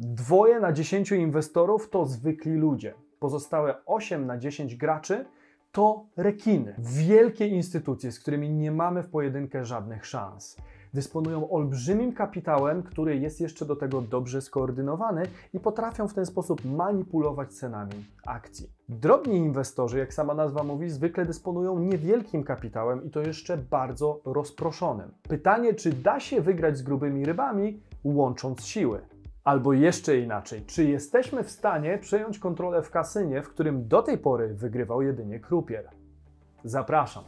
Dwoje na 10 inwestorów to zwykli ludzie. Pozostałe 8 na 10 graczy to rekiny. Wielkie instytucje, z którymi nie mamy w pojedynkę żadnych szans. Dysponują olbrzymim kapitałem, który jest jeszcze do tego dobrze skoordynowany i potrafią w ten sposób manipulować cenami akcji. Drobni inwestorzy, jak sama nazwa mówi, zwykle dysponują niewielkim kapitałem i to jeszcze bardzo rozproszonym. Pytanie, czy da się wygrać z grubymi rybami, łącząc siły? Albo jeszcze inaczej, czy jesteśmy w stanie przejąć kontrolę w kasynie, w którym do tej pory wygrywał jedynie krupier? Zapraszam.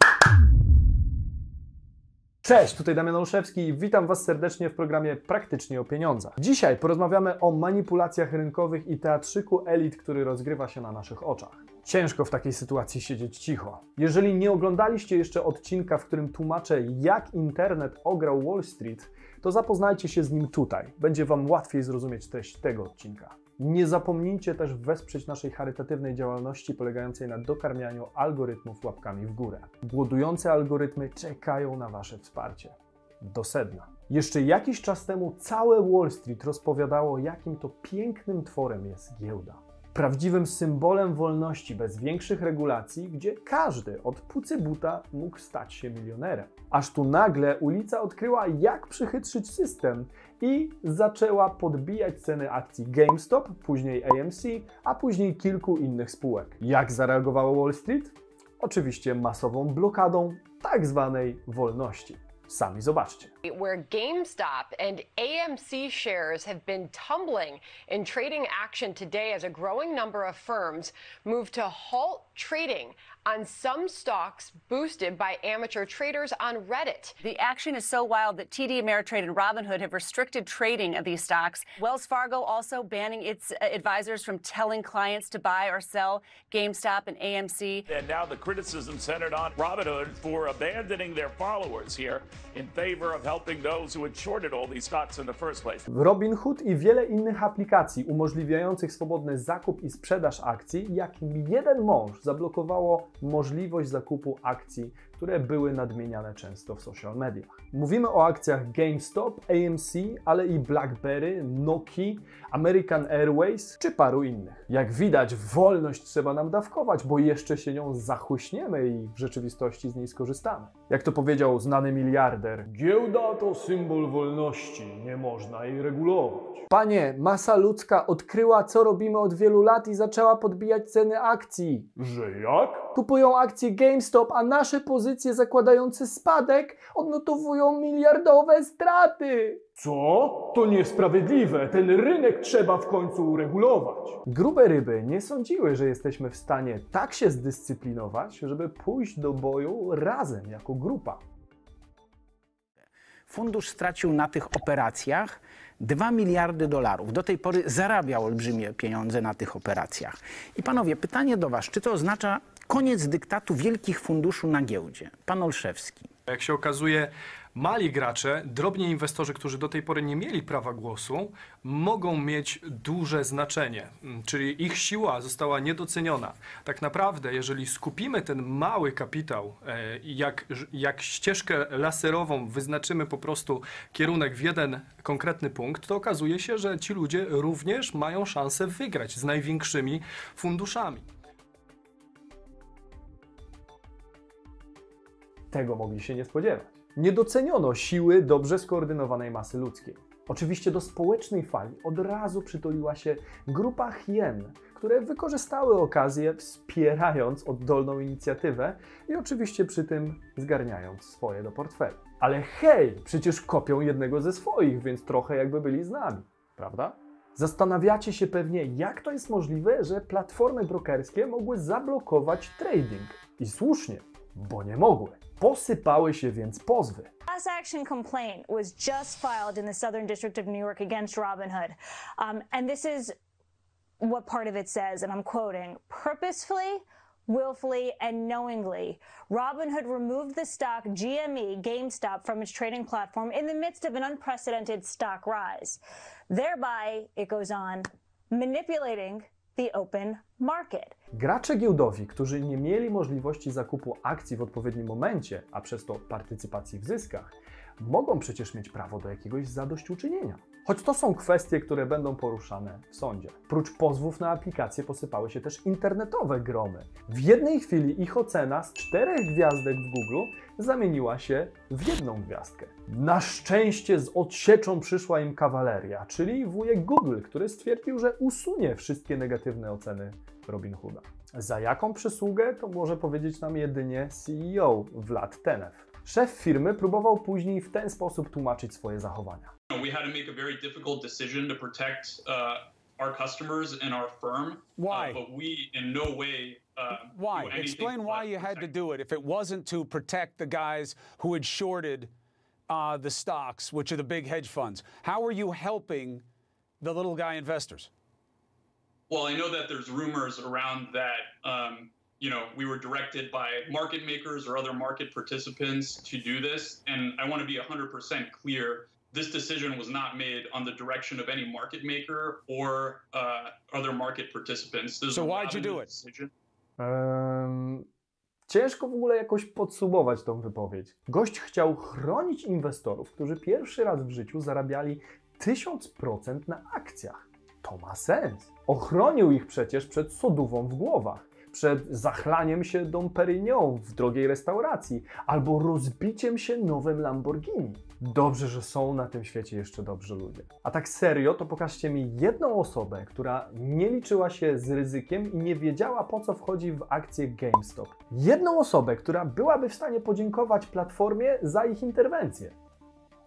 Cześć, tutaj Damian Olszewski i witam Was serdecznie w programie Praktycznie o pieniądzach. Dzisiaj porozmawiamy o manipulacjach rynkowych i teatrzyku elit, który rozgrywa się na naszych oczach. Ciężko w takiej sytuacji siedzieć cicho. Jeżeli nie oglądaliście jeszcze odcinka, w którym tłumaczę, jak internet ograł Wall Street, to zapoznajcie się z nim tutaj. Będzie Wam łatwiej zrozumieć treść tego odcinka. Nie zapomnijcie też wesprzeć naszej charytatywnej działalności polegającej na dokarmianiu algorytmów łapkami w górę. Głodujące algorytmy czekają na Wasze wsparcie. Do sedna. Jeszcze jakiś czas temu całe Wall Street rozpowiadało, jakim to pięknym tworem jest giełda prawdziwym symbolem wolności bez większych regulacji, gdzie każdy od pucy buta mógł stać się milionerem. Aż tu nagle ulica odkryła, jak przychytrzyć system i zaczęła podbijać ceny akcji GameStop, później AMC, a później kilku innych spółek. Jak zareagowało Wall Street? Oczywiście masową blokadą tak zwanej wolności. Sami zobaczcie. Where GameStop and AMC shares have been tumbling in trading action today as a growing number of firms move to halt trading on some stocks boosted by amateur traders on Reddit. The action is so wild that TD Ameritrade and Robinhood have restricted trading of these stocks. Wells Fargo also banning its uh, advisors from telling clients to buy or sell GameStop and AMC. And now the criticism centered on Robinhood for abandoning their followers here in favor of helping. Robinhood i wiele innych aplikacji umożliwiających swobodny zakup i sprzedaż akcji, jak jeden mąż zablokowało możliwość zakupu akcji, które były nadmieniane często w social mediach. Mówimy o akcjach GameStop, AMC, ale i BlackBerry, Nokia, American Airways czy paru innych. Jak widać, wolność trzeba nam dawkować, bo jeszcze się nią zachuśniemy i w rzeczywistości z niej skorzystamy. Jak to powiedział znany miliarder, giełda to symbol wolności, nie można jej regulować. Panie, masa ludzka odkryła, co robimy od wielu lat i zaczęła podbijać ceny akcji. Że jak? Kupują akcje GameStop, a nasze pozycje zakładające spadek odnotowują miliardowe straty. Co? To niesprawiedliwe. Ten rynek trzeba w końcu uregulować. Grube ryby nie sądziły, że jesteśmy w stanie tak się zdyscyplinować, żeby pójść do boju razem jako grupa. Fundusz stracił na tych operacjach 2 miliardy dolarów. Do tej pory zarabiał olbrzymie pieniądze na tych operacjach. I panowie, pytanie do was, czy to oznacza koniec dyktatu wielkich funduszy na giełdzie? Pan Olszewski. Jak się okazuje, mali gracze, drobni inwestorzy, którzy do tej pory nie mieli prawa głosu, mogą mieć duże znaczenie, Mm, czyli ich siła została niedoceniona. Tak naprawdę, jeżeli skupimy ten mały kapitał e, jak, jak ścieżkę laserową wyznaczymy po prostu kierunek w jeden konkretny punkt, to okazuje się, że ci ludzie również mają szansę wygrać z największymi funduszami. Tego mogli się nie spodziewać. Nie doceniono siły dobrze skoordynowanej masy ludzkiej. Oczywiście do społecznej fali od razu przytuliła się grupa hien, które wykorzystały okazję, wspierając oddolną inicjatywę i oczywiście przy tym zgarniając swoje do portfeli. Ale hej, przecież kopią jednego ze swoich, więc trochę jakby byli z nami, prawda? Zastanawiacie się pewnie, jak to jest możliwe, że platformy brokerskie mogły zablokować trading. I słusznie, bo nie mogły. Posypały się więc pozwy. class action complaint was just filed in the Southern District of New York against Robinhood. Um, and this is what part of it says, and I'm quoting purposefully, willfully, and knowingly, Robinhood removed the stock GME, GameStop, from its trading platform in the midst of an unprecedented stock rise, thereby, it goes on, manipulating the open market. Gracze giełdowi, którzy nie mieli możliwości zakupu akcji w odpowiednim momencie, a przez to partycypacji w zyskach, mogą przecież mieć prawo do jakiegoś zadośćuczynienia. Choć to są kwestie, które będą poruszane w sądzie. Prócz pozwów na aplikacje posypały się też internetowe gromy. W jednej chwili ich ocena z czterech gwiazdek w Google zamieniła się w jedną gwiazdkę. Na szczęście z odsieczą przyszła im kawaleria, czyli wujek Google, który stwierdził, że usunie wszystkie negatywne oceny Robinhooda. Za jaką przysługę, to może powiedzieć nam jedynie CEO Vlad Tenev. Szef firmy próbował później w ten sposób tłumaczyć swoje zachowania. We had to make a very difficult decision to protect uh, our customers and our firm. Why? Uh, but we in no way uh, Why? do Explain why you had to do it if it wasn't to protect the guys who had shorted uh, the stocks, which are the big hedge funds. How are you helping the little guy investors? Well, I know that there's rumors around that um, you know we were directed by market makers or other market participants to do this, and I want to be 100% clear. This decision was not made on the direction of any market maker or uh, other market participants. This So why'd you do it? Ehm, ciężko w ogóle jakoś podsumować tą wypowiedź. Gość chciał chronić inwestorów, którzy pierwszy raz w życiu zarabiali 1000% na akcjach. To ma sens. Ochronił ich przecież przed sodówą w głowach, przed zachlaniem się Dom Perignon w drogiej restauracji albo rozbiciem się nowym Lamborghini. Dobrze, że są na tym świecie jeszcze dobrzy ludzie. A tak serio, to pokażcie mi jedną osobę, która nie liczyła się z ryzykiem i nie wiedziała po co wchodzi w akcję GameStop. Jedną osobę, która byłaby w stanie podziękować platformie za ich interwencję.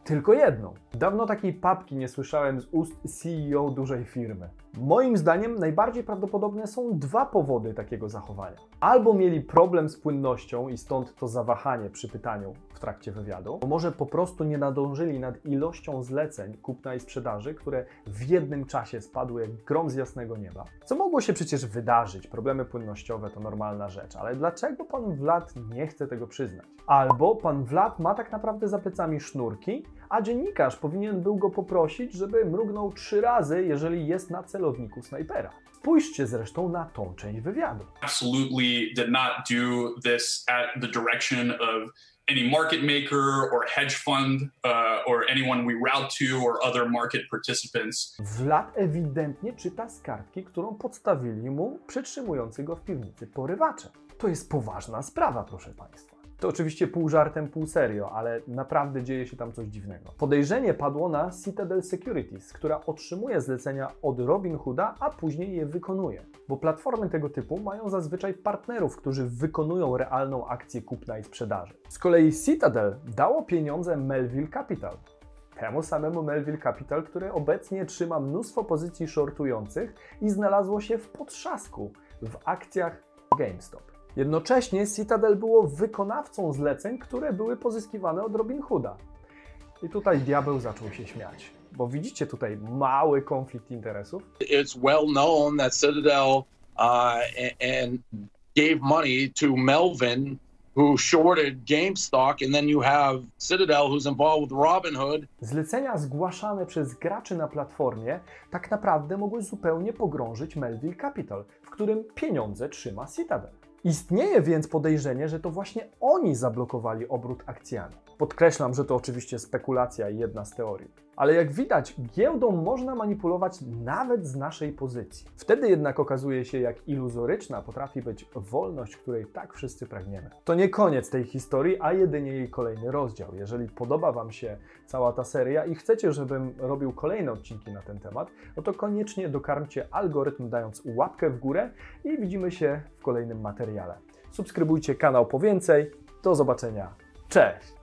Tylko jedną. Dawno takiej papki nie słyszałem z ust CEO dużej firmy. Moim zdaniem najbardziej prawdopodobne są dwa powody takiego zachowania. Albo mieli problem z płynnością i stąd to zawahanie przy pytaniu w trakcie wywiadu, bo może po prostu nie nadążyli nad ilością zleceń kupna i sprzedaży, które w jednym czasie spadły jak grom z jasnego nieba. Co mogło się przecież wydarzyć, problemy płynnościowe to normalna rzecz, ale dlaczego pan Vlad nie chce tego przyznać? Albo pan Vlad ma tak naprawdę za plecami sznurki, a dziennikarz powinien był go poprosić, żeby mrugnął trzy razy, jeżeli jest na celowniku snajpera. Spójrzcie zresztą na tą część wywiadu. absolutely did not do this at the direction of any market maker or hedge fund uh, or anyone we route to or other market participants. Vlad ewidentnie czyta z kartki, którą podstawili mu przytrzymujący go w piwnicy porywacze. To jest poważna sprawa, proszę Państwa. To oczywiście pół żartem, pół serio, ale naprawdę dzieje się tam coś dziwnego. Podejrzenie padło na Citadel Securities, która otrzymuje zlecenia od Robin Hooda, a później je wykonuje. Bo platformy tego typu mają zazwyczaj partnerów, którzy wykonują realną akcję kupna i sprzedaży. Z kolei Citadel dało pieniądze Melville Capital, temu samemu Melville Capital, które obecnie trzyma mnóstwo pozycji shortujących i znalazło się w potrzasku w akcjach GameStop. Jednocześnie Citadel było wykonawcą zleceń, które były pozyskiwane od Robin Hooda. I tutaj diabeł zaczął się śmiać, bo widzicie tutaj mały konflikt interesów. it's well known that Citadel uh, and gave money to Melvin, who shorted GameStop, and then you have Citadel, who's involved with Robinhood. Zlecenia zgłaszane przez graczy na platformie tak naprawdę mogły zupełnie pogrążyć Melville Capital, w którym pieniądze trzyma Citadel. Istnieje więc podejrzenie, że to właśnie oni zablokowali obrót akcjami. Podkreślam, że to oczywiście spekulacja i jedna z teorii. Ale jak widać, giełdą można manipulować nawet z naszej pozycji. Wtedy jednak okazuje się, jak iluzoryczna potrafi być wolność, której tak wszyscy pragniemy. To nie koniec tej historii, a jedynie jej kolejny rozdział. Jeżeli podoba Wam się cała ta seria i chcecie, żebym robił kolejne odcinki na ten temat, no to koniecznie dokarmcie algorytm dając łapkę w górę i widzimy się w kolejnym materiale. Subskrybujcie kanał po więcej. Do zobaczenia. Cześć!